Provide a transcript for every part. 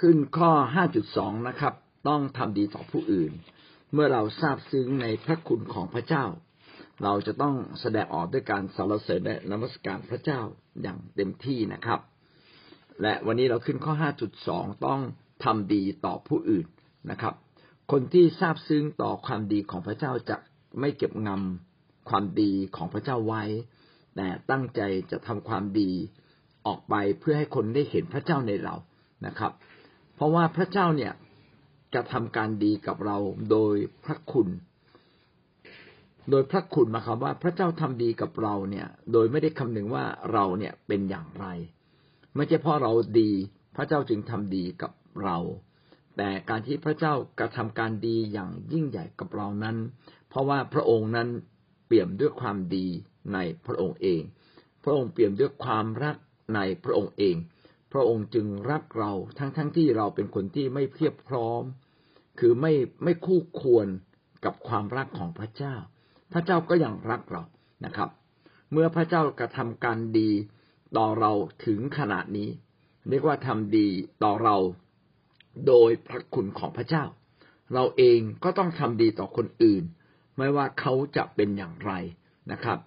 ขึ้นข้อ 5.2 นะครับ ต้องทำดีต่อผู้อื่น เมื่อเราทราบซึ้งในพระคุณของพระเจ้า เราจะต้องแสดงออกด้วยการสรรเสริญและนมัสการพระเจ้าอย่างเต็มที่นะครับ และวันนี้เราขึ้นข้อ 5.2 ต้องทำดีต่อผู้อื่นนะครับ คนที่ทราบซึ้งต่อความดีของพระเจ้าจะไม่เก็บงำความดีของพระเจ้าไว้ แต่ตั้งใจจะทำความดีออกไปเพื่อให้คนได้เห็นพระเจ้าในเรานะครับ เพราะว่าพระเจ้าเนี่ยจะทำการดีกับเราโดยพระคุณ โดยพระคุณมาครับว่าพระเจ้าทำดีกับเราเนี่ย โดยไม่ได้คำนึงว่าเราเนี่ยเป็นอย่างไร ไม่ใช่เพราะเราดีพระเจ้าจึงทำดีกับเรา แต่การที่พระเจ้ากระทำการดีอย่างยิ่งใหญ่กับเรานั้น เพราะว่าพระองค์นั้นเปี่ยมด้วยความดีในพระองค์เอง พระองค์เปี่ยมด้วยความรักในพระองค์เอง พระองค์จึงรักเราทั้งๆทที่เราเป็นคนที่ไม่เพียบพร้อม คือไม่ไม่คู่ควรกับความรักของพระเจ้า พระเจ้าก็ยังรักเรานะครับ เมื่อพระเจ้ากระทำการดีต่อเราถึงขนาดนี้ เรียกว่าทำดีต่อเราโดยพระคุณของพระเจ้า เราเองก็ต้องทำดีต่อคนอื่น ไม่ว่าเขาจะเป็นอย่างไรนะครับ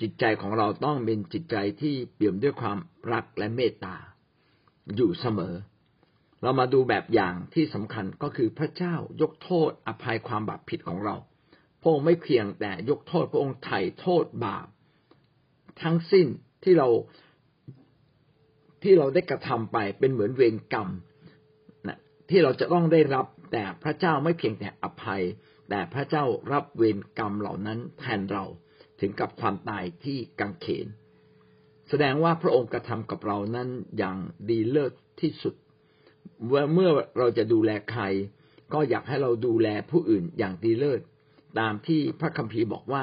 จิตใจของเราต้องเป็นจิตใจที่เปี่ยมด้วยความรักและเมตตา อยู่เสมอ เรามาดูแบบอย่างที่สำคัญก็คือพระเจ้ายกโทษอภัยความบาปผิดของเรา พระองค์ไม่เพียงแต่ยกโทษพระองค์ไถ่โทษบาป ทั้งสิ้นที่เราที่เราได้กระทำไปเป็นเหมือนเวรกรรมนะที่เราจะต้องได้รับแต่พระเจ้าไม่เพียงแต่อภัย แต่พระเจ้ารับเวรกรรมเหล่านั้นแทนเรา ถึงกับความตายที่กังเขน แสดงว่าพระองค์กระทำกับเรานั้นอย่างดีเลิศที่สุดเมื่อเราจะดูแลใคร ก็อยากให้เราดูแลผู้อื่นอย่างดีเลิศตามที่พระคัมภีร์บอกว่า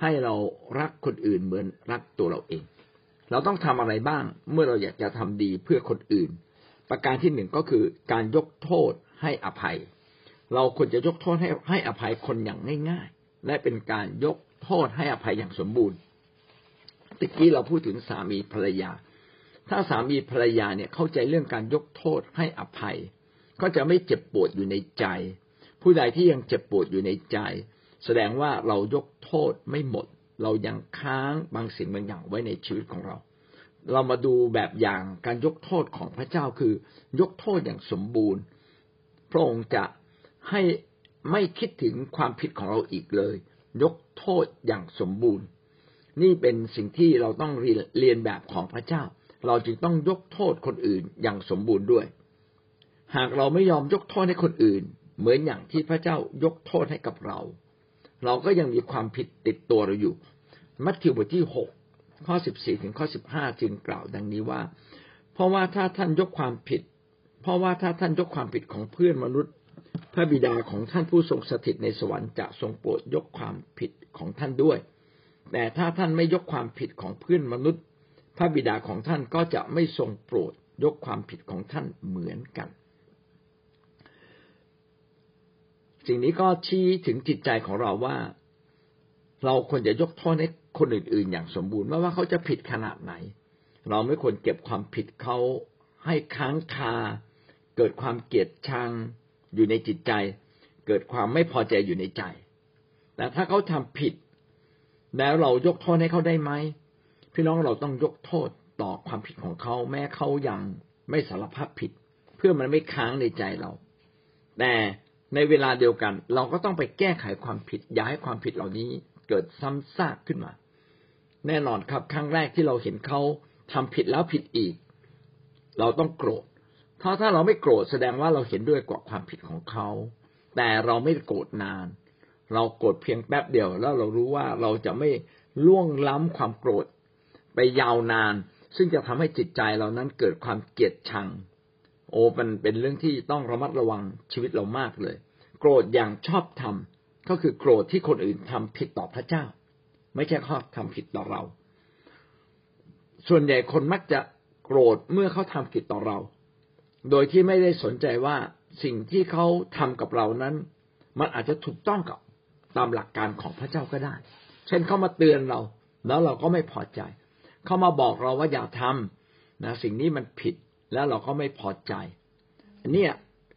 ให้เรารักคนอื่นเหมือนรักตัวเราเอง เราต้องทำอะไรบ้าง เมื่อเราอยากจะทำดีเพื่อคนอื่น ประการที่หนึ่งก็คือการยกโทษให้อภัย เราควรจะยกโทษให้ให้อภัยคนอย่างง่าย ๆ และเป็นการยก โทษให้อภัยอย่างสมบูรณ์ตะกี้เราพูดถึงสามีภรรยา ถ้าสามีภรรยาเนี่ยเข้าใจเรื่องการยกโทษให้อภัย ก็จะไม่เจ็บปวดอยู่ในใจ ผู้ใดที่ยังเจ็บปวดอยู่ในใจ แสดงว่าเรายกโทษไม่หมด เรายังค้างบางสิ่งบางอย่างไว้ในชีวิตของเรา เรามาดูแบบอย่างการยกโทษของพระเจ้าคือ ยกโทษอย่างสมบูรณ์ พระองค์จะให้ไม่คิดถึงความผิดของเราอีกเลย ยกโทษอย่างสมบูรณ์ นี่เป็นสิ่งที่เราต้องเรียนแบบของพระเจ้า เราจึงต้องยกโทษคนอื่นอย่างสมบูรณ์ด้วย หากเราไม่ยอมยกโทษให้คนอื่น เหมือนอย่างที่พระเจ้ายกโทษให้กับเรา เราก็ยังมีความผิดติดตัวเราอยู่ มัทธิวบทที่หกข้อสิบสี่ถึงข้อสิบห้าจึงกล่าวดังนี้ว่า เพราะว่าถ้าท่านยกความผิด เพราะว่าถ้าท่านยกความผิดของเพื่อนมนุษย์ พระบิดาของท่านผู้ทรงสถิตในสวรรค์จะทรงโปรดยกความผิดของท่านด้วย แต่ถ้าท่านไม่ยกความผิดของเพื่อนมนุษย์ พระบิดาของท่านก็จะไม่ทรงโปรดยกความผิดของท่านเหมือนกัน สิ่งนี้ก็ชี้ถึงจิตใจของเราว่า เราควรจะยกโทษให้คนอื่น ๆ อย่างสมบูรณ์ไม่ว่าเขาจะผิดขนาดไหน เราไม่ควรเก็บความผิดเขาให้ค้างคา เกิดความเกลียดชัง อยู่ในจิตใจ เกิดความไม่พอใจอยู่ในใจ แต่ถ้าเขาทำผิด แล้วเรายกโทษให้เขาได้ไหมพี่น้องเราต้องยกโทษต่อความผิดของเขาแม้เขายังไม่สารภาพผิด เพื่อมันไม่ค้างในใจเรา แต่ในเวลาเดียวกัน เราก็ต้องไปแก้ไขความผิด อย่าให้ความผิดเหล่านี้เกิดซ้ำซากขึ้นมา แน่นอนครับครั้งแรกที่เราเห็นเขาทำผิดแล้วผิดอีก เราต้องโกรธ เพราะถ้าเราไม่โกรธแสดงว่าเราเห็นด้วยกับความผิดของเขา แต่เราไม่โกรธนาน เราโกรธเพียงแป๊บเดียว แล้วเรารู้ว่าเราจะไม่ล่วงล้ำความโกรธไปยาวนาน ซึ่งจะทำให้จิตใจเรานั้นเกิดความเกลียดชัง โอ้มันเป็นเรื่องที่ต้องระมัดระวังชีวิตเรามากเลย โกรธอย่างชอบทำก็คือโกรธที่คนอื่นทำผิดต่อพระเจ้า ไม่ใช่เขาทำผิดต่อเรา ส่วนใหญ่คนมักจะโกรธเมื่อเขาทำผิดต่อเรา โดยที่ไม่ได้สนใจว่าสิ่งที่เขาทำกับเรานั้น มันอาจจะถูกต้องกับตามหลักการของพระเจ้าก็ได้ เช่นเขามาเตือนเรา แล้วเราก็ไม่พอใจ เขามาบอกเราว่าอย่าทำนะสิ่งนี้มันผิดแล้วเราก็ไม่พอใจ เนี่ย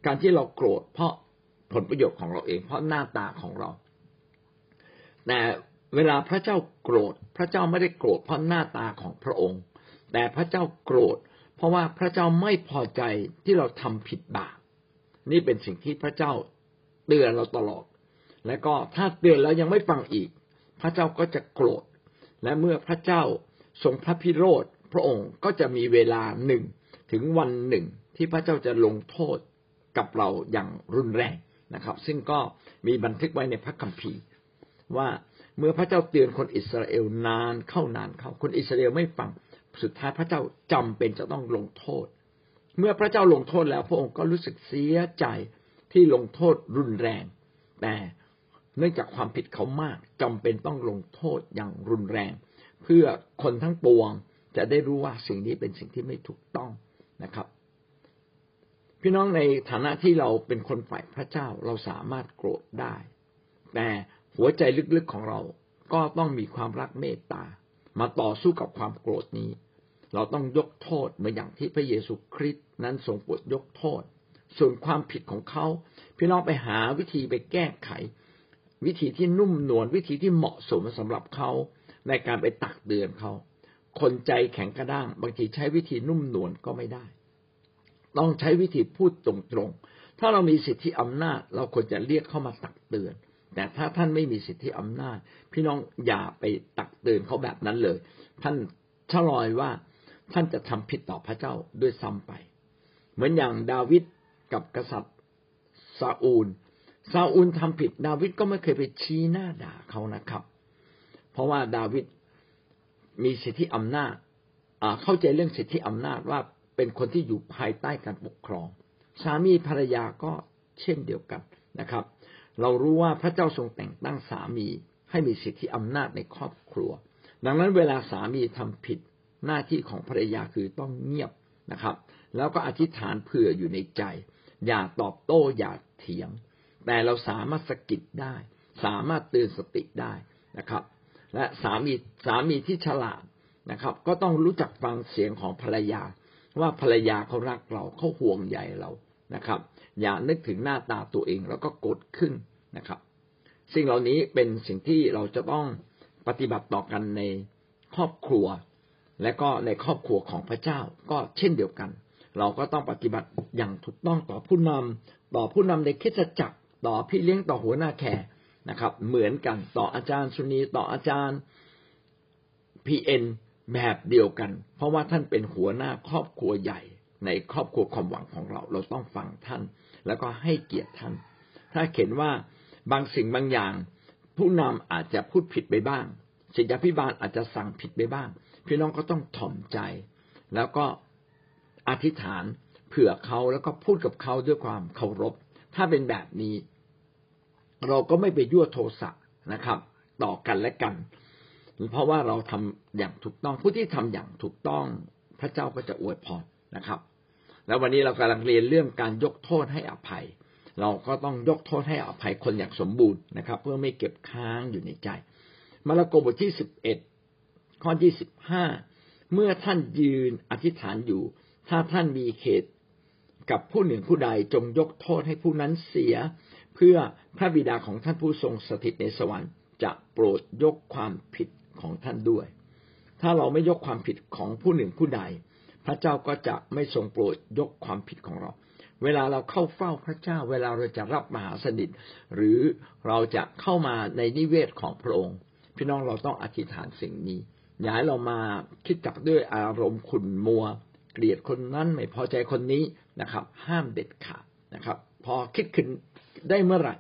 การที่เราโกรธเพราะผลประโยชน์ของเราเอง เพราะหน้าตาของเรา แต่เวลาพระเจ้าโกรธ พระเจ้าไม่ได้โกรธเพราะหน้าตาของพระองค์ แต่พระเจ้าโกรธ เพราะว่าพระเจ้าไม่พอใจที่เราทำผิดบาปนี่เป็นสิ่งที่พระเจ้าเตือนเราตลอด และก็ถ้าเตือนแล้วยังไม่ฟังอีก พระเจ้าก็จะโกรธ และเมื่อพระเจ้าทรงพระพิโรธพระองค์ก็จะมีเวลาหนึ่งถึงวันหนึ่งที่พระเจ้าจะลงโทษกับเราอย่างรุนแรงนะครับ ซึ่งก็มีบันทึกไว้ในพระคัมภีร์ ว่าเมื่อพระเจ้าเตือนคนอิสราเอลนานเข้านานเข้าคนอิสราเอลไม่ฟัง สุดท้ายพระเจ้าจำเป็นจะต้องลงโทษ เมื่อพระเจ้าลงโทษแล้วพระองค์ก็รู้สึกเสียใจที่ลงโทษรุนแรง แต่เนื่องจากความผิดเขามากจำเป็นต้องลงโทษอย่างรุนแรง เพื่อคนทั้งปวงจะได้รู้ว่าสิ่งนี้เป็นสิ่งที่ไม่ถูกต้องนะครับพี่น้องในฐานะที่เราเป็นคนฝ่ายพระเจ้าเราสามารถโกรธได้ แต่หัวใจลึกๆของเราก็ต้องมีความรักเมตตา มาต่อสู้กับความโกรธนี้ เราต้องยกโทษเหมือนอย่างที่พระเยซูคริสต์นั้นทรงโปรดยกโทษ ส่วนความผิดของเขา พี่น้องไปหาวิธีไปแก้ไข วิธีที่นุ่มนวลวิธีที่เหมาะสมสำหรับเขาในการไปตักเตือนเขา คนใจแข็งกระด้างบางทีใช้วิธีนุ่มนวลก็ไม่ได้ ต้องใช้วิธีพูดตรงๆ ถ้าเรามีสิทธิอำนาจ เราควรจะเรียกเข้ามาตักเตือน แต่ถ้าท่านไม่มีสิทธิอำนาจ พี่น้องอย่าไปตักเตือนเขาแบบนั้นเลย ท่านชะลอยว่า ท่านจะทำผิดต่อพระเจ้าด้วยซ้ำไป เหมือนอย่างดาวิดกับกษัตริย์ซาอูลซาอูลทำผิด ดาวิดก็ไม่เคยไปชี้หน้าด่าเขานะครับ เพราะว่าดาวิดมีสิทธิอำนาจเข้าใจเรื่องสิทธิอำนาจว่าเป็นคนที่อยู่ภายใต้การปกครอง สามีภรรยาก็เช่นเดียวกันนะครับ เรารู้ว่าพระเจ้าทรงแต่งตั้งสามีให้มีสิทธิอำนาจในครอบครัว ดังนั้นเวลาสามีทำผิด หน้าที่ของภรรยาคือต้องเงียบนะครับ แล้วก็อธิษฐานเผื่ออยู่ในใจ อย่าตอบโต้อย่าเถียง แต่เราสามารถสกิดได้ สามารถเตือนสติได้นะครับ และสามีสามีที่ฉลาดนะครับ ก็ต้องรู้จักฟังเสียงของภรรยา ว่าภรรยาเขารักเราเขาห่วงใยเรานะครับ อย่านึกถึงหน้าตาตัวเองแล้วก็กดขึ้นนะครับสิ่งเหล่านี้เป็นสิ่งที่เราจะต้องปฏิบัติต่อกันในครอบครัว และก็ในครอบครัวของพระเจ้าก็เช่นเดียวกัน เราก็ต้องปฏิบัติอย่างถูกต้องต่อผู้นำต่อผู้นำในคิดจักรต่อพี่เลี้ยงต่อหัวหน้าแขกนะครับ เหมือนกันต่ออาจารย์สุนีต่ออาจารย์พีเอ็นแบบเดียวกัน เพราะว่าท่านเป็นหัวหน้าครอบครัวใหญ่ ในครอบครัวความหวังของเรา เราต้องฟังท่าน แล้วก็ให้เกียรติท่าน ถ้าเห็นว่าบางสิ่งบางอย่าง ผู้นำอาจจะพูดผิดไปบ้างศิษยาพิบาลอาจจะสั่งผิดไปบ้าง พี่น้องก็ต้องถ่อมใจ แล้วก็อธิษฐานเผื่อเขาแล้วก็พูดกับเขาด้วยความเคารพ ถ้าเป็นแบบนี้ เราก็ไม่ไปยั่วโทสะนะครับ ต่อกันและกัน เพราะว่าเราทำอย่างถูกต้องผู้ที่ทำอย่างถูกต้องพระเจ้าก็จะอวยพรนะครับ แล้ววันนี้เรากำลังเรียนเรื่องการยกโทษให้อภัย เราก็ต้องยกโทษให้อภัยคนอย่างสมบูรณ์นะครับ เพื่อไม่เก็บค้างอยู่ในใจมาระโกบทที่สิบเอ็ด ข้อที่สิบห้าเมื่อท่านยืนอธิษฐานอยู่ ถ้าท่านมีเขตกับผู้หนึ่งผู้ใดจงยกโทษให้ผู้นั้นเสีย เพื่อพระบิดาของท่านผู้ทรงสถิตในสวรรค์จะโปรดยกความผิดของท่านด้วย ถ้าเราไม่ยกความผิดของผู้หนึ่งผู้ใด พระเจ้าก็จะไม่ทรงโปรดยกความผิดของเรา เวลาเราเข้าเฝ้าพระเจ้า เวลาเราจะรับมหาสนิทหรือเราจะเข้ามาในนิเวศของพระองค์ พี่น้องเราต้องอธิษฐานสิ่งนี้ อย่าให้เรามาคิดจับด้วยอารมณ์ขุ่นมัว เกลียดคนนั้นไม่พอใจคนนี้นะครับ ห้ามเด็ดขาดนะครับ พอคิดขึ้นได้เมื่อไหร่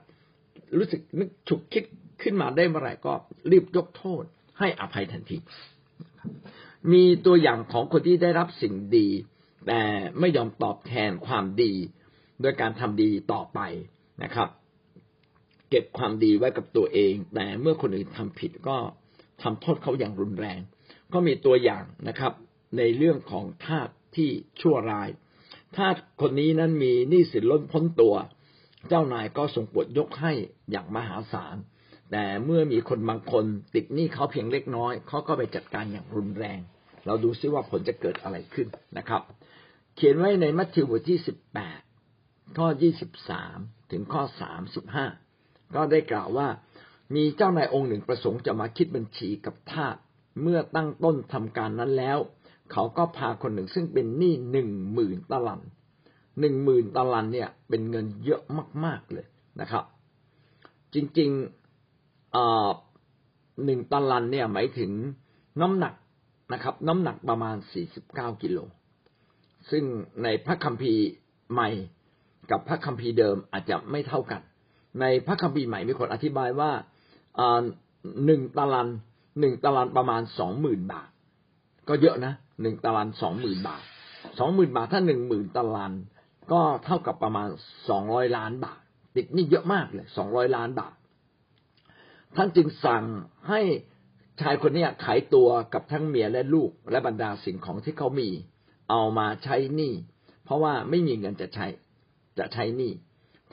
รู้สึกนึกฉุกคิดขึ้นมาได้เมื่อไหร่ก็รีบยกโทษ ให้อภัยทันที มีตัวอย่างของคนที่ได้รับสิ่งดี แต่ไม่ยอมตอบแทนความดีโดยการทำดีต่อไปนะครับ เก็บความดีไว้กับตัวเอง แต่เมื่อคนอื่นทำผิดก็ ทำโทษเขาอย่างรุนแรง ก็มีตัวอย่างนะครับ ในเรื่องของทาสที่ชั่วร้ายทาสคนนี้นั้นมีหนี้สินล้นพ้นตัว เจ้านายก็ทรงโปรดยกให้อย่างมหาศาลแต่เมื่อมีคนบางคนติดหนี้เขาเพียงเล็กน้อยเขาก็ไปจัดการอย่างรุนแรง เราดูซิว่าผลจะเกิดอะไรขึ้นนะครับ เขียนไว้ในมัทธิวบทที่สิบแปดข้อยี่สิบสามถึงข้อสามสิบห้าก็ได้กล่าวว่า มีเจ้านายองค์หนึ่งประสงค์จะมาคิดบัญชีกับทาสเมื่อตั้งต้นทำการนั้นแล้ว เขาก็พาคนหนึ่งซึ่งเป็นหนี้หนึ่งหมื่นตลันหนึ่งหมื่นตลันเนี่ยเป็นเงินเยอะมากๆเลยนะครับ จริงๆหนึ่งตลันเนี่ยหมายถึงน้ำหนักนะครับ น้ำหนักประมาณสี่สิบเก้ากิโลซึ่งในพระคัมภีร์ใหม่กับพระคัมภีร์เดิมอาจจะไม่เท่ากัน ในพระคัมภีร์ใหม่มีคนอธิบายว่า หนึ่งตลันหนึ่งตลันประมาณสองหมื่นบาท ก็เยอะนะหนึ่งตลันสองหมื่นบาทสองหมื่นบาทถ้าหนึ่งหมื่นตลันก็เท่ากับประมาณสองร้อยล้านบาท ติดนี่เยอะมากเลยสองร้อยล้านบาท ท่านจึงสั่งให้ชายคนนี้ขายตัวกับทั้งเมียและลูกและบรรดาสิ่งของที่เขามี เอามาใช้หนี้เพราะว่าไม่มีเงินจะใช้ จะใช้หนี้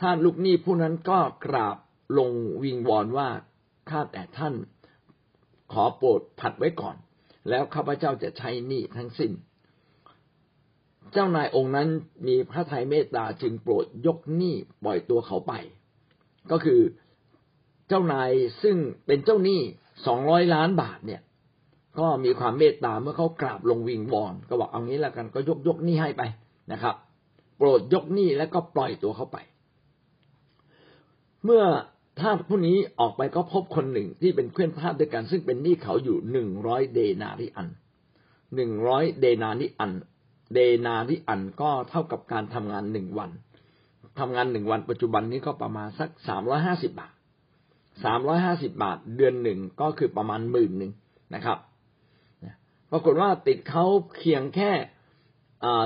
ท่านลูกหนี้ผู้นั้นก็กราบลงวิงวอนว่า ข้าแต่ท่านขอโปรดผัดไว้ก่อน แล้วข้าพเจ้าจะใช้หนี้ทั้งสิ้น เจ้านายองค์นั้นมีพระทัยเมตตาจึงโปรดยกหนี้ปล่อยตัวเขาไป ก็คือเจ้านายซึ่งเป็นเจ้าหนี้สองร้อยล้านบาทเนี่ย ก็มีความเมตตาเมื่อเขากราบลงวิงวอนก็บอกเอางี้แล้วกันก็ยกยกหนี้ให้ไปนะครับ โปรดยกหนี้แล้วก็ปล่อยตัวเขาไป เมื่อ ทาสผู้นี้ออกไปก็พบคนหนึ่งที่เป็นเพื่อนทาสด้วยกัน ซึ่งเป็นหนี้เขาอยู่หนึ่งร้อยเดนาริอันหนึ่งร้อยเดนาริอัน เดนาริอันก็เท่ากับการทำงานหนึ่งวันทำงานหนึ่งวันปัจจุบันนี้ก็ประมาณสักสามร้อยห้าสิบาทสามร้อยห้าสิบาท เดือนหนึ่งก็คือประมาณหมื่นหนึ่งนะครับปรากฏว่าติดเขาเพียงแค่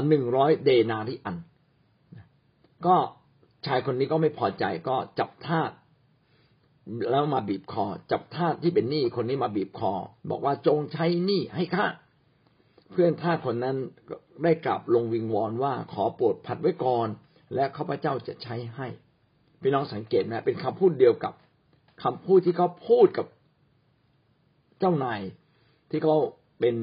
หนึ่งร้อยเดนาริอัน ก็ชายคนนี้ก็ไม่พอใจก็จับทาส แล้วมาบีบคอ จับทาสที่เป็นหนี้คนนี้มาบีบคอ บอกว่าจงใช้หนี้ให้ข้าเพื่อนทาสคนนั้นได้กลับลงวิงวอนว่าขอโปรดผัดไว้ก่อน และข้าพเจ้าจะใช้ให้พี่น้องสังเกตนะเป็นคำพูดเดียวกับคำพูดที่เขาพูดกับเจ้านายที่เขาเป็น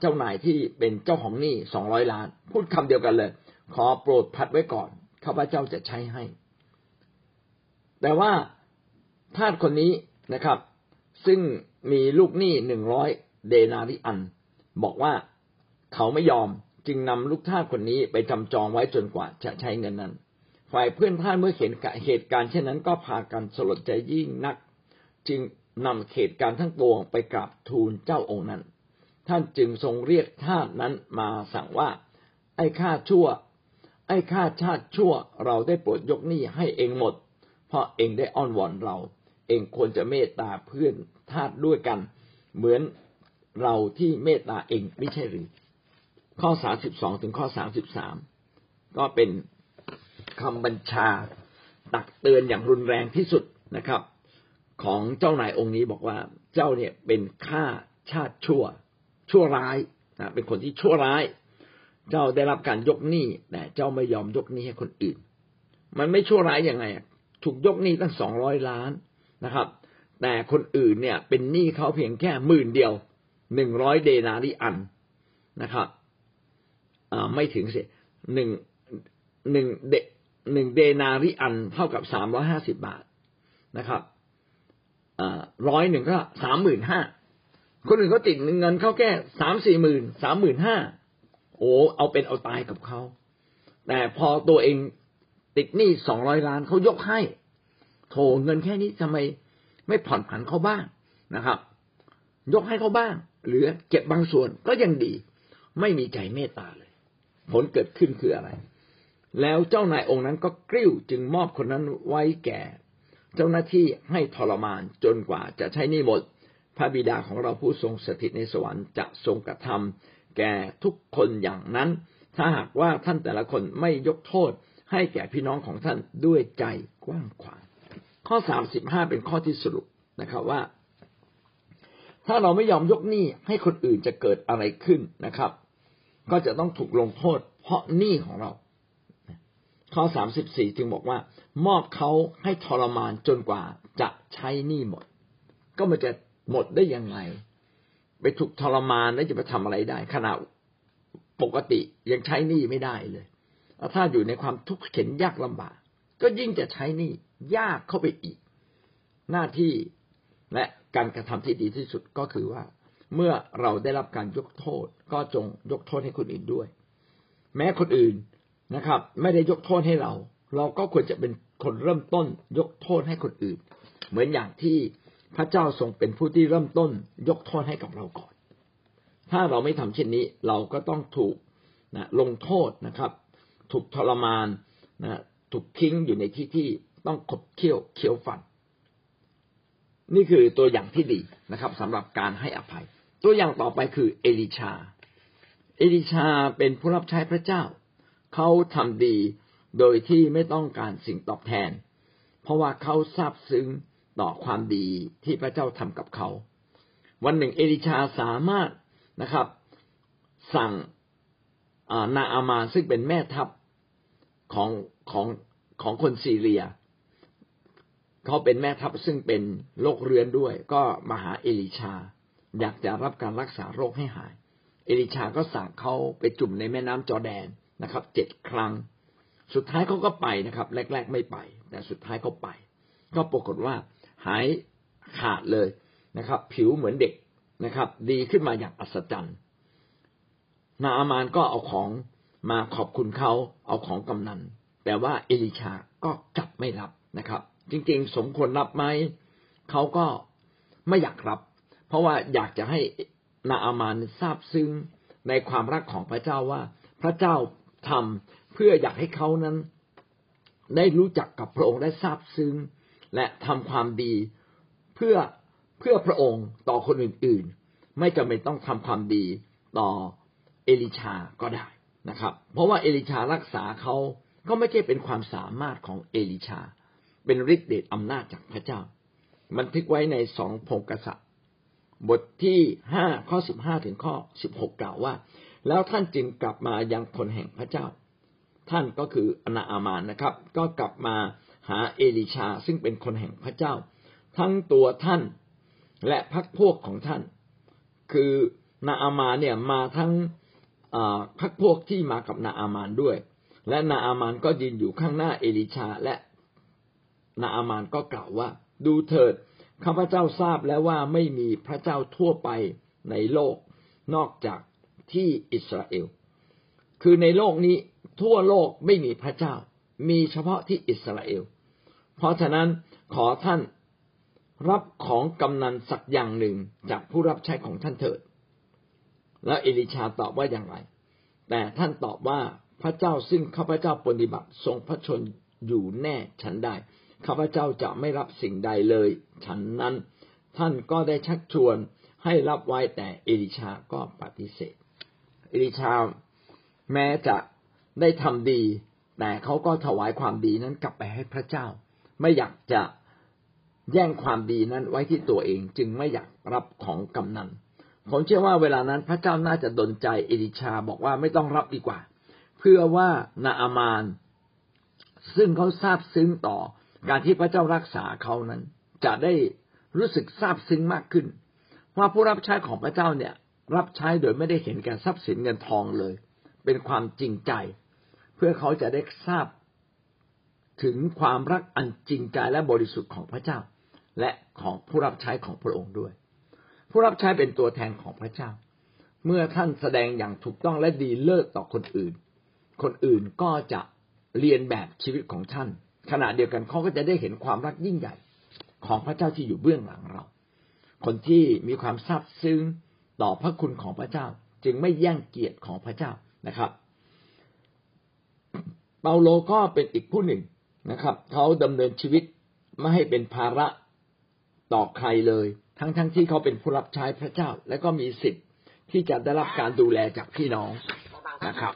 เจ้านายที่เป็นเจ้าของหนี้สองร้อยล้าน พูดคำเดียวกันเลย ขอโปรดพัดไว้ก่อนข้าพเจ้าจะใช้ให้ แต่ว่า ทาสคนนี้นะครับ ซึ่งมีลูกหนี้หนึ่งร้อยเดนาริอัน บอกว่าเขาไม่ยอมจึงนำลูกทาสคนนี้ไปจำจองไว้จนกว่าจะใช้เงินนั้น ฝ่ายเพื่อนทาสเมื่อเห็นเหตุการณ์เช่นนั้นก็พากันสลดใจยิ่งนัก จึงนำเหตุการณ์ทั้งปวไปกราบทูลเจ้าองค์นั้น ท่านจึงทรงเรียกทาสนั้นมาสั่งว่า ไอ้ข้าชั่ว ไอ้ข้าชาติชั่วเราได้โปรดยกหนี้ให้เองหมด เพราะเองได้อ้อนวอนเรา องควรจะเมตตาเพื่อนทาสด้วยกัน เหมือนเราที่เมตตาเองไม่ใช่หรือ ข้อสามสิบสองถึงข้อสามสิบสามก็เป็นคำบัญชา ตักเตือนอย่างรุนแรงที่สุดนะครับ ของเจ้านายองค์นี้บอกว่าเจ้าเนี่ยเป็นข้าชาติชั่ว ชั่วร้ายนะเป็นคนที่ชั่วร้าย เจ้าได้รับการยกหนี้แต่เจ้าไม่ยอมยกหนี้ให้คนอื่น มันไม่ชั่วร้ายยังไงถูกยกหนี้ตั้งสองร้อยล้าน นะครับ แต่คนอื่นเนี่ย เป็นหนี้เขาเพียงแค่หมื่นเดียวหนึ่งร้อยเดนาริอันนะครับไม่ถึงสิหนึ่งหนึ่งเดหนึ่งเดนาริอันเท่ากับสามร้อยห้าสิบบาทนะครับร้อยหนึ่งก็สามหมื่นห้าคนอื่นเขาติดเงินเขาแค่สามสี่หมื่นสามหมื่นห้าโอ้เอาเป็นเอาตายกับเขา แต่พอตัวเองติดหนี้สองร้อยล้านเขายกให้ โถเงินแค่นี้ทำไมไม่ผ่อนผันเขาบ้างนะครับ ยกให้เขาบ้าง หรือเก็บบางส่วนก็ยังดี ไม่มีใจเมตตาเลย ผลเกิดขึ้นคืออะไร แล้วเจ้านายองค์นั้นก็กริ้วจึงมอบคนนั้นไว้แก่ เจ้าหน้าที่ให้ทรมานจนกว่าจะใช้นี่หมด พระบิดาของเราผู้ทรงสถิตในสวรรค์จะทรงกระทำแก่ทุกคนอย่างนั้น ถ้าหากว่าท่านแต่ละคนไม่ยกโทษให้แก่พี่น้องของท่านด้วยใจกว้างขวาง ข้อสามสิบห้าเป็นข้อที่สรุปนะครับว่า ถ้าเราไม่ยอมยกหนี้ให้คนอื่นจะเกิดอะไรขึ้นนะครับ ก็จะต้องถูกลงโทษ เพราะหนี้ของเรา ข้อสามสิบสี่จึงบอกว่า มอบเขาให้ทรมานจนกว่าจะใช้หนี้หมด ก็มันจะหมดได้ยังไง ไปถูกทรมานแล้วจะไปทำอะไรได้ขณะปกติยังใช้หนี้ไม่ได้เลยถ้าอยู่ในความทุกข์เข็นยากลำบาก ก็ยิ่งจะใช้นี่ ยากเข้าไปอีก หน้าที่และการกระทำที่ดีที่สุดก็คือว่า เมื่อเราได้รับการยกโทษ ก็จงยกโทษให้คนอื่นด้วย แม้คนอื่นนะครับ ไม่ได้ยกโทษให้เรา เราก็ควรจะเป็นคนเริ่มต้น ยกโทษให้คนอื่น เหมือนอย่างที่พระเจ้าทรงเป็นผู้ที่เริ่มต้น ยกโทษให้กับเราก่อน ถ้าเราไม่ทำเช่นนี้ เราก็ต้องถูกนะลงโทษนะครับ ถูกทรมานนะถูกทิ้งอยู่ในที่ที่ ต้องขบเคี้ยวเคี้ยวฟัน นี่คือตัวอย่างที่ดีนะครับสำหรับการให้อภัย ตัวอย่างต่อไปคือเอลิชา เอลิชาเป็นผู้รับใช้พระเจ้า เขาทำดีโดยที่ไม่ต้องการสิ่งตอบแทน เพราะว่าเขาซาบซึ้งต่อความดีที่พระเจ้าทำกับเขา วันหนึ่ง เอลิชาสามารถนะครับ สั่งนาอามาซึ่งเป็นแม่ทัพของของของคนซีเรีย เขาเป็นแม่ทัพซึ่งเป็นโรคเรื้อนด้วย ก็มาหาเอลิชา อยากจะรับการรักษาโรคให้หาย เอลิชาก็สั่งเขาไปจุ่มในแม่น้ำจอแดนนะครับเจ็ดครั้ง สุดท้ายเขาก็ไปนะครับ แรก ๆไม่ไป แต่สุดท้ายเขาไป ก็ปรากฏว่าหายขาดเลยนะครับ ผิวเหมือนเด็กนะครับ ดีขึ้นมาอย่างอัศจรรย์นาอามานก็เอาของมาขอบคุณเขาเอาของกำนัน แต่ว่าเอลิชาก็กลับไม่รับนะครับ จริง ๆ สมควรรับไหมเขาก็ไม่อยากรับ เพราะว่าอยากจะให้นาอามานทราบซึ้งในความรักของพระเจ้าว่า พระเจ้าทำเพื่ออยากให้เขานั้น ได้รู้จักกับพระองค์ได้ทราบซึ้ง และทำความดีเพื่อเพื่อพระองค์ต่อคนอื่น ๆ ไม่จำเป็นต้องทำความดีต่อเอลิชาก็ได้นะครับ เพราะว่าเอลิชารักษาเขาก็ไม่ใช่เป็นความสามารถของเอลิชา เป็นฤทธิ์เดชอำนาจจากพระเจ้าบันทึกไว้ในสองพงศ์กษัตริย์บทที่ห้าข้อสิบห้าถึงข้อสิบหกกล่าวว่า แล้วท่านจึงกลับมายังคนแห่งพระเจ้า ท่านก็คืออ่านาอามานนะครับ ก็กลับมาหาเอลิชาซึ่งเป็นคนแห่งพระเจ้า ทั้งตัวท่านและพักพวกของท่าน คือนาอามาเนี่ยมาทั้งพักพวกที่มากับนาอามานด้วย และนาอามานก็ยืนอยู่ข้างหน้าเอลิชาและ นาอามานก็กล่าวว่า ดูเถิดข้าพเจ้าทราบแล้วว่าไม่มีพระเจ้าทั่วไปในโลก นอกจากที่อิสราเอล คือในโลกนี้ทั่วโลกไม่มีพระเจ้า มีเฉพาะที่อิสราเอล เพราะฉะนั้นขอท่านรับของกำนันสักอย่างหนึ่งจากผู้รับใช้ของท่านเถิด แล้วเอลิชาตอบว่าอย่างไร แต่ท่านตอบว่าพระเจ้าซึ่งข้าพเจ้าปฏิบัติทรงพระชนอยู่แน่ฉันได้ ข้าพเจ้าจะไม่รับสิ่งใดเลย ฉันนั้น ท่านก็ได้ชักชวนให้รับไว้แต่เอลิชาก็ปฏิเสธ เอลิชาแม้จะได้ทำดี แต่เขาก็ถวายความดีนั้นกลับไปให้พระเจ้า ไม่อยากจะแย่งความดีนั้นไว้ที่ตัวเองจึงไม่อยากรับของกำนันผมเชื่อว่าเวลานั้นพระเจ้าน่าจะดลใจเอลิชาบอกว่าไม่ต้องรับดีกว่า เพื่อว่านาอามาน ซึ่งเขาทราบซึ้งต่อ การที่พระเจ้ารักษาเขานั้น จะได้รู้สึกทราบซึ้งมากขึ้น ว่าผู้รับใช้ของพระเจ้าเนี่ย รับใช้โดยไม่ได้เห็นแก่ทรัพย์สินเงินทองเลย เป็นความจริงใจ เพื่อเขาจะได้ทราบถึงความรักอันจริงใจและบริสุทธิ์ของพระเจ้า และของผู้รับใช้ของพระองค์ด้วย ผู้รับใช้เป็นตัวแทนของพระเจ้า เมื่อท่านแสดงอย่างถูกต้องและดีเลิศต่อคนอื่น คนอื่นก็จะเรียนแบบชีวิตของท่าน ขณะเดียวกันเขาก็จะได้เห็นความรักยิ่งใหญ่ ของพระเจ้าที่อยู่เบื้องหลังเรา คนที่มีความซาบซึ้งต่อพระคุณของพระเจ้า จึงไม่แย่งเกียรติของพระเจ้านะครับ เปาโลก็เป็นอีกผู้หนึ่งนะครับเขาดำเนินชีวิตไม่ให้เป็นภาระต่อใครเลย ทั้งทั้งที่เขาเป็นผู้รับใช้พระเจ้า และก็มีสิทธิ์ที่จะได้รับการดูแลจากพี่น้องนะครับ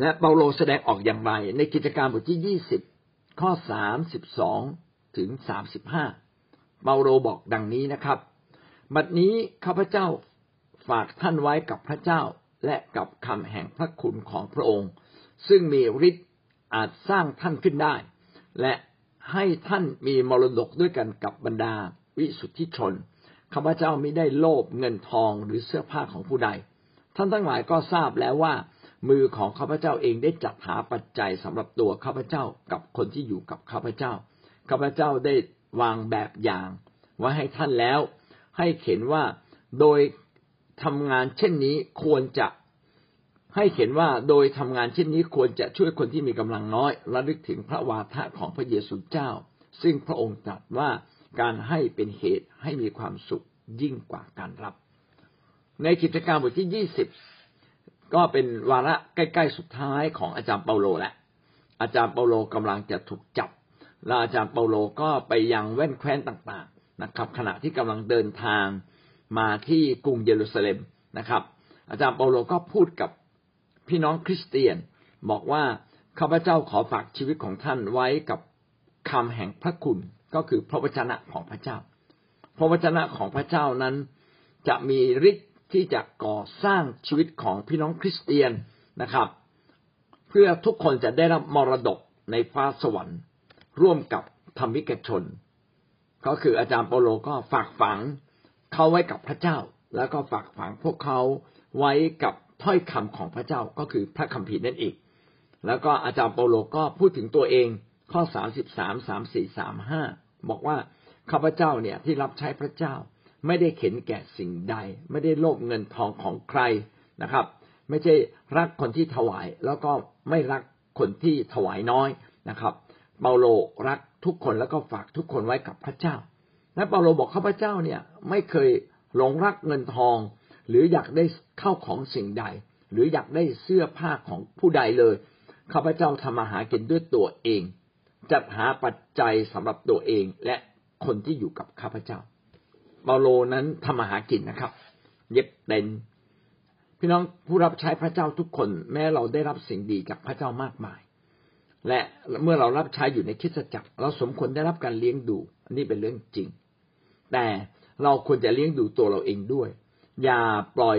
และเปาโลแสดงออกอย่างไร ในกิจการบทที่ยี่สิบข้อสามสิบสองถึงสามสิบห้าเปาโลบอกดังนี้นะครับบัดนี้ข้าพเจ้าฝากท่านไว้กับพระเจ้าและกับคำแห่งพระคุณของพระองค์ ซึ่งมีฤทธิ์อาจสร้างท่านขึ้นได้ และให้ท่านมีมรดกด้วยกันกับบรรดาวิสุทธิชนข้าพเจ้าไม่ได้โลภเงินทองหรือเสื้อผ้าของผู้ใด ท่านทั้งหลายก็ทราบแล้วว่า มือของข้าพเจ้าเองได้จัดหาปัจจัยสำหรับตัวข้าพเจ้ากับคนที่อยู่กับข้าพเจ้าข้าพเจ้าได้วางแบบอย่างไว้ให้ท่านแล้ว ให้เห็นว่าโดยทำงานเช่นนี้ควรจะให้เห็นว่าโดยทำงานเช่นนี้ควรจะช่วยคนที่มีกำลังน้อยระลึกถึงพระวาทะของพระเยซูเจ้า ซึ่งพระองค์ตรัสว่าการให้เป็นเหตุให้มีความสุขยิ่งกว่าการรับ ในกิจการบทที่ยี่สิบ ก็เป็นวาระใกล้ๆสุดท้ายของอาจารย์เปาโลแหละ อาจารย์เปาโลกำลังจะถูกจับ และอาจารย์เปาโลก็ไปยังแว่นแคว้นต่างๆนะครับ ขณะที่กำลังเดินทางมาที่กรุงเยรูซาเล็มนะครับ อาจารย์เปาโลก็พูดกับพี่น้องคริสเตียน บอกว่าข้าพเจ้าขอฝากชีวิตของท่านไว้กับคำแห่งพระคุณก็คือพระวจนะของพระเจ้า พระวจนะของพระเจ้านั้นจะมีฤทธิ์ ที่จะก่อสร้างชีวิตของพี่น้องคริสเตียนนะครับ เพื่อทุกคนจะได้รับมรดกในฟ้าสวรรค์ ร่วมกับธรรมิกชน ก็คืออาจารย์เปโลก็ฝากฝังเขาไว้กับพระเจ้า แล้วก็ฝากฝังพวกเขาไว้กับถ้อยคำของพระเจ้าก็คือพระคัมภีร์นั่นเองแล้วก็อาจารย์เปโลก็พูดถึงตัวเองข้อสามสิบสามสามสี่สามห้าบอกว่าข้าพเจ้าเนี่ยที่รับใช้พระเจ้า ไม่ได้เข็นแก่สิ่งใด ไม่ได้โลภเงินทองของใครนะครับ ไม่ใช่รักคนที่ถวาย แล้วก็ไม่รักคนที่ถวายน้อยนะครับ เปาโลรักทุกคนแล้วก็ฝากทุกคนไว้กับพระเจ้า และเปาโลบอกข้าพเจ้าเนี่ยไม่เคยหลงรักเงินทอง หรืออยากได้เข้าของสิ่งใด หรืออยากได้เสื้อผ้าของผู้ใดเลยข้าพเจ้าทำมาหากินด้วยตัวเองจัดหาปัจจัยสำหรับตัวเองและคนที่อยู่กับข้าพเจ้า เปาโลนั้นทำมาหากินนะครับ เย็บเป็นพี่น้องผู้รับใช้พระเจ้าทุกคน แม้เราได้รับสิ่งดีจากพระเจ้ามากมาย และเมื่อเรารับใช้อยู่ในคิดจักร เราสมควรได้รับการเลี้ยงดู อันนี้เป็นเรื่องจริง แต่เราควรจะเลี้ยงดูตัวเราเองด้วย อย่าปล่อย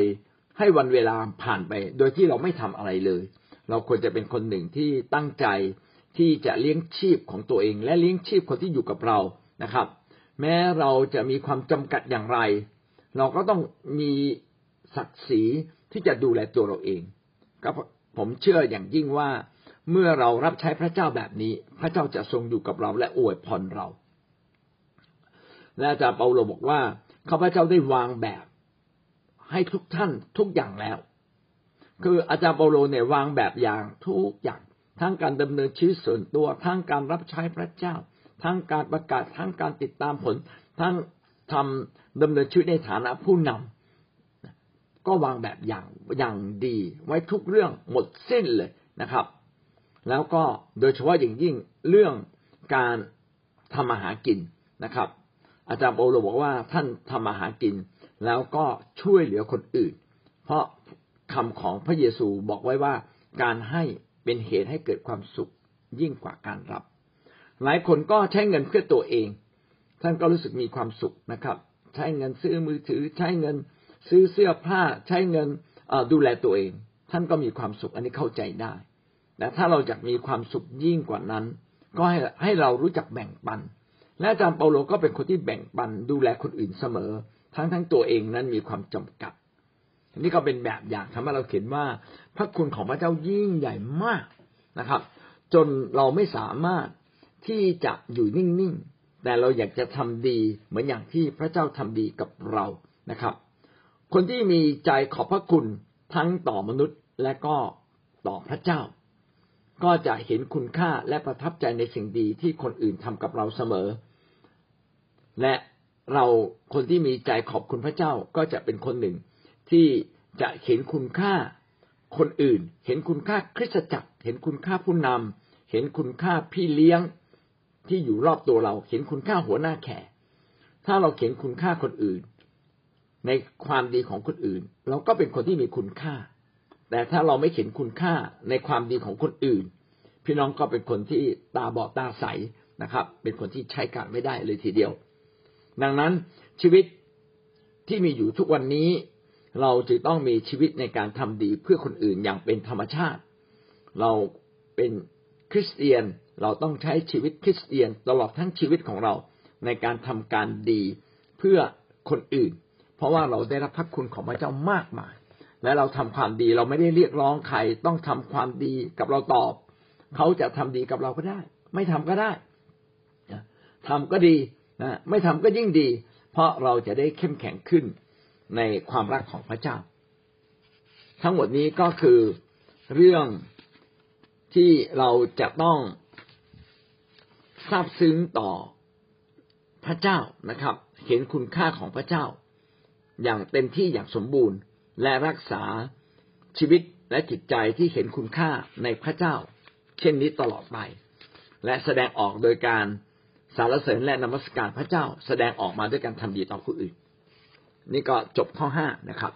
ให้วันเวลาผ่านไป โดยที่เราไม่ทำอะไรเลย เราควรจะเป็นคนหนึ่งที่ตั้งใจที่จะเลี้ยงชีพของตัวเอง และเลี้ยงชีพคนที่อยู่กับเรานะครับ แม้เราจะมีความจำกัดอย่างไร เราก็ต้องมีศักดิ์ศรีที่จะดูแลตัวเราเองก็ผมเชื่ออย่างยิ่งว่า เมื่อเรารับใช้พระเจ้าแบบนี้ พระเจ้าจะทรงอยู่กับเราและอวยพรเรา และอาจารย์เปาโลบอกว่าข้าพเจ้าได้วางแบบ ให้ทุกท่านทุกอย่างแล้ว คืออาจารย์เปาโลเนี่ยวางแบบอย่างทุกอย่างทั้งการดำเนินชีวิตส่วนตัวทั้งการรับใช้พระเจ้า ทั้งการประกาศทั้งการติดตามผล ทั้งทำดำเนินชีวิตในฐานะผู้นำก็วางแบบอย่างอย่างดีไว้ทุกเรื่องหมดสิ้นเลยนะครับ แล้วก็โดยเฉพาะอย่างยิ่งเรื่องการทำมาหากินนะครับ อาจารย์โอโลบอกว่าท่านทำมาหากิน แล้วก็ช่วยเหลือคนอื่น เพราะคำของพระเยซูบอกไว้ว่าการให้เป็นเหตุให้เกิดความสุขยิ่งกว่าการรับ หลายคนก็ใช้เงินเพื่อตัวเอง ท่านก็รู้สึกมีความสุขนะครับ ใช้เงินซื้อมือถือ ใช้เงินซื้อเสื้อผ้า ใช้เงินดูแลตัวเอง ท่านก็มีความสุขอันนี้เข้าใจได้แต่ถ้าเราอยากมีความสุขยิ่งกว่านั้น ก็ให้ให้เรารู้จักแบ่งปัน และอาจารย์เปาโลก็เป็นคนที่แบ่งปันดูแลคนอื่นเสมอ ทั้งทั้งตัวเองนั้นมีความจำกัดนี่ก็เป็นแบบอย่างทำให้เราเห็นว่า พระคุณของพระเจ้ายิ่งใหญ่มากนะครับ จนเราไม่สามารถ ที่จะอยู่นิ่งๆ แต่เราอยากจะทำดีเหมือนอย่างที่พระเจ้าทำดีกับเรานะครับ คนที่มีใจขอบพระคุณทั้งต่อมนุษย์และก็ต่อพระเจ้า ก็จะเห็นคุณค่าและประทับใจในสิ่งดีที่คนอื่นทำกับเราเสมอ และเราคนที่มีใจขอบคุณพระเจ้าก็จะเป็นคนหนึ่งที่จะเห็นคุณค่าคนอื่น เห็นคุณค่าคริสตจักร เห็นคุณค่าผู้นำเห็นคุณค่าพี่เลี้ยง ที่อยู่รอบตัวเราเห็นคุณค่าหัวหน้าแขกถ้าเราเห็นคุณค่าคนอื่น ในความดีของคนอื่น เราก็เป็นคนที่มีคุณค่า แต่ถ้าเราไม่เห็นคุณค่าในความดีของคนอื่น พี่น้องก็เป็นคนที่ตาบอดตาใสนะครับ เป็นคนที่ใช้การไม่ได้เลยทีเดียว ดังนั้นชีวิตที่มีอยู่ทุกวันนี้เราจะต้องมีชีวิตในการทำดีเพื่อคนอื่นอย่างเป็นธรรมชาติ เราเป็นคริสเตียน เราต้องใช้ชีวิตคริสเตียนตลอดทั้งชีวิตของเราในการทำการดีเพื่อคนอื่น เพราะว่าเราได้รับพระคุณของพระเจ้ามากมาย และเราทำความดีเราไม่ได้เรียกร้องใครต้องทำความดีกับเราตอบ เขาจะทำดีกับเราก็ได้ ไม่ทำก็ได้นะทำก็ดีนะไม่ทำก็ยิ่งดี เพราะเราจะได้เข้มแข็งขึ้นในความรักของพระเจ้า ทั้งหมดนี้ก็คือเรื่องที่เราจะต้อง ทราบซึ้งต่อพระเจ้านะครับ เห็นคุณค่าของพระเจ้า อย่างเต็มที่อย่างสมบูรณ์ และรักษาชีวิตและจิตใจที่เห็นคุณค่าในพระเจ้า เช่นนี้ตลอดไป และแสดงออกโดยการสารเสริญและนมัสการพระเจ้า แสดงออกมาด้วยการทำดีต่อผู้อื่น นี่ก็จบข้อห้านะครับ